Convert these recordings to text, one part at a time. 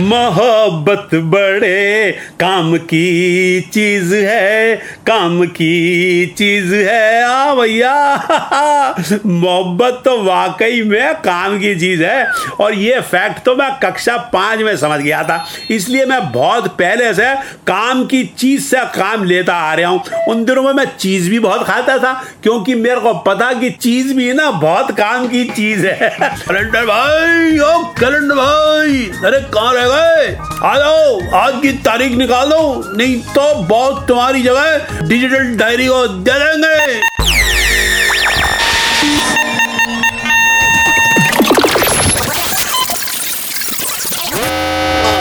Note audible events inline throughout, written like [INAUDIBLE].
मोहब्बत बड़े काम की चीज़ है, काम की चीज़ है। आ भैया, मोहब्बत तो वाकई में काम की चीज़ है। और ये फैक्ट तो मैं कक्षा पाँच में समझ गया था। इसलिए मैं बहुत पहले से काम की चीज़ से काम लेता आ रहा हूँ। उन दिनों में मैं चीज़ भी बहुत खाता था, क्योंकि मेरे को पता कि चीज़ भी ना बहुत काम की चीज़ है। [LAUGHS] कैलेंडर भाई, ओ कैलेंडर भाई, अरे कहाँ रह गए। आ जाओ, आज की तारीख निकाल दो, नहीं तो बहुत तुम्हारी जगह डिजिटल डायरी को दे देंगे।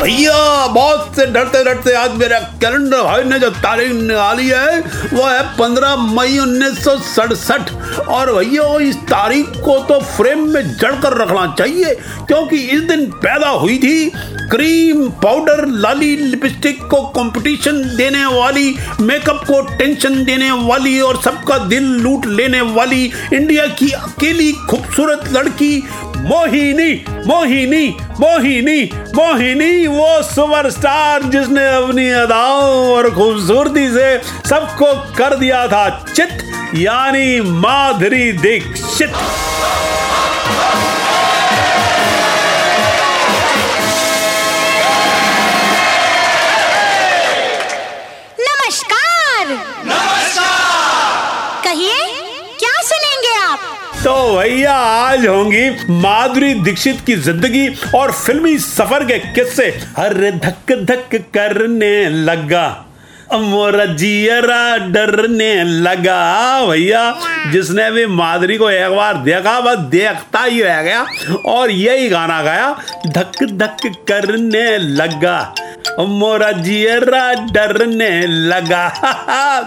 भैया, बहुत से डरते डरते आज मेरा कैलेंडर भाई ने जो तारीख निकाली है, वो है पंद्रह मई उन्नीस सौ सड़सठ। और भैया, इस तारीख को तो फ्रेम में जड़ कर रखना चाहिए, क्योंकि इस दिन पैदा हुई थी क्रीम पाउडर लाली लिपस्टिक को कंपटीशन देने वाली मेकअप को टेंशन देने वाली और सबका दिल लूट लेने वाली इंडिया की अकेली खूबसूरत लड़की मोहिनी मोहिनी मोहिनी मोहिनी, वो सुपरस्टार जिसने अपनी अदाओं और खूबसूरती से सबको कर दिया था चित। यानी माधुरी दीक्षित। नमस्कार। नमस्कार। कहिए क्या सुनेंगे आप? तो भैया आज होंगी माधुरी दीक्षित की ज़िंदगी और फिल्मी सफ़र के किस्से। हर धक धक करने लगा। मोरा जियरा डरने लगा भैया। जिसने भी माधुरी को एक बार देखा बस देखता ही रह गया और यही गाना गाया धक धक करने लगा। मोरा जियरा डरने लगा।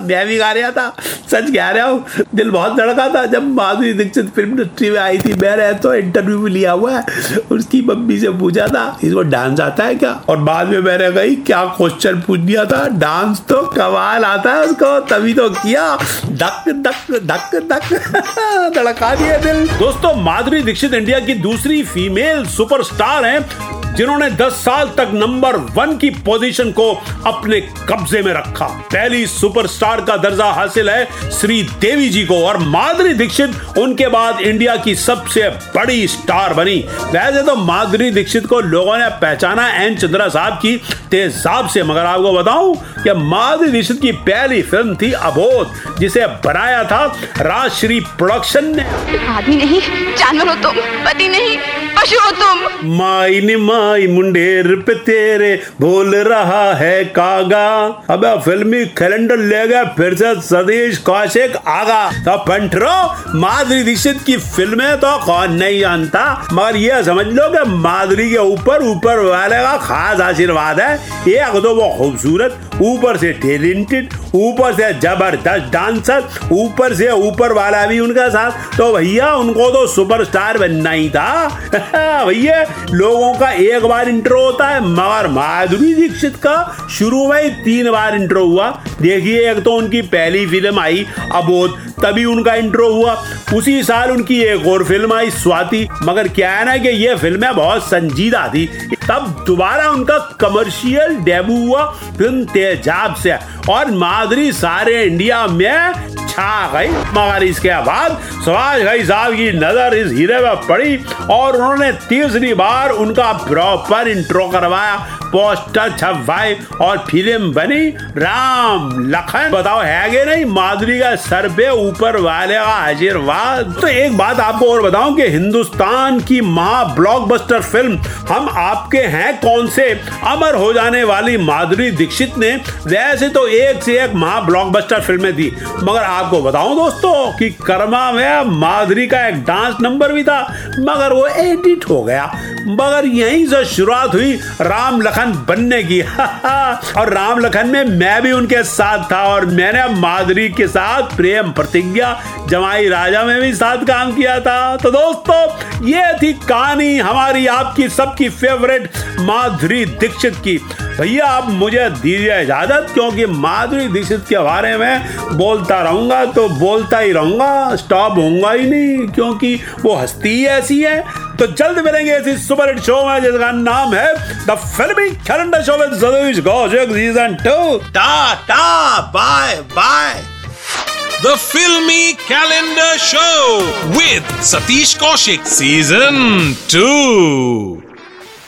मैं भी गा रहा था। सच कह रहा हूँ, दिल बहुत धड़का था। जब माधुरी दीक्षित फ़िल्म इंडस्ट्री में आई थी मैंने तो इंटरव्यू भी लिया हुआ है। उसकी मम्मी से पूछा था, इसको डांस आता है क्या? और बाद में मैंने कही, क्या क्वेश्चन पूछ दिया था? डांस तो कमाल आता है उसको, तभी तो किया। धक धक धक धक। धड़का दिया दिल। दोस्तों, माधुरी दीक्षित इंडिया की दूसरी फीमेल सुपरस्टार हैं। जिन्होंने 10 साल तक नंबर वन की पोजीशन को अपने कब्जे में रखा। पहली सुपरस्टार का दर्जा हासिल है श्री देवी जी को और माधुरी दीक्षित उनके बाद इंडिया की सबसे बड़ी स्टार बनी। वैसे तो माधुरी दीक्षित को लोगों ने पहचाना एन चंद्रा साहब की तेजाब से, मगर आपको बताऊँ कि माधुरी दीक्षित की पहली फ़िल्म थी अबोध, जिसे बनाया था राजश्री प्रोडक्शन ने। आदमी नहीं, जानवर हो तुम पति नहीं। पशु तुम माई नि माई मुंडेर पे तेरे बोल रहा है कागा। अब फिल्मी कैलेंडर ले गया, फिर से सतीश कौशिक आगा। तो पंटरो, माधुरी दीक्षित की फ़िल्में तो कौन नहीं जानता, मगर ये समझ लो कि माधुरी के ऊपर ऊपर वाले का खास आशीर्वाद है। एक तो वो खूबसूरत, ऊपर से टैलेंटेड ऊपर से ज़बरदस्त डांसर, ऊपर से ऊपर वाला भी उनका साथ। तो भैया, उनको तो सुपरस्टार बनना ही था। [LAUGHS] भैया, लोगों का एक बार इंट्रो होता है, मगर माधुरी दीक्षित का शुरू में ही तीन बार इंट्रो हुआ। देखिए, एक तो उनकी पहली फ़िल्म आई, अबोध, तभी उनका इंट्रो हुआ। उसी साल उनकी एक और फ़िल्म आई, स्वाति। मगर क्या है ना कि ये फ़िल्में बहुत संजीदा थी। तब दोबारा उनका कमर्शियल डेब्यू हुआ फ़िल्म तेजाब से। और माधुरी सारे इंडिया में छा गई। मगर इसके बाद सुभाष भाई साहब की नज़र इस हीरे में पड़ी और उन्होंने तीसरी बार उनका प्रॉपर इंट्रो करवाया। पोस्टर छपवाए और फ़िल्म बनी राम लखन। बताओ, है कि नहीं? माधुरी का सर पे ऊपर वाले का आशीर्वाद। तो एक बात आपको और बताऊँ कि हिंदुस्तान की महा ब्लॉकबस्टर फ़िल्म, हम आपके हैं कौन से? अमर हो जाने वाली माधुरी दीक्षित ने। वैसे तो एक से एक महा ब्लॉकबस्टर फ़िल्में दी, मगर आपको बताऊँ दोस्तों कि कर्मा में माधुरी का एक डांस नंबर भी था, मगर वो एडिट हो गया। मगर यहीं से शुरुआत हुई राम लखन बनने की। [LAUGHS] और राम लखन में मैं भी उनके साथ था और मैंने माधुरी के साथ प्रेम प्रतिज्ञा, जमाई राजा में भी साथ काम किया था। तो दोस्तों, ये थी कहानी हमारी आपकी सबकी फेवरेट माधुरी दीक्षित की। भैया, आप मुझे दीजिए इजाज़त, क्योंकि माधुरी दीक्षित के बारे में बोलता रहूँगा तो बोलता ही रहूँगा स्टॉप होऊँगा ही नहीं, क्योंकि वो हस्ती ही ऐसी है। तो जल्द मिलेंगे इसी सुपर हिट शो में, जिसका नाम है the filmy calendar show with Satish Kaushik season two ta ta bye bye the filmy calendar show with Satish Kaushik season 2.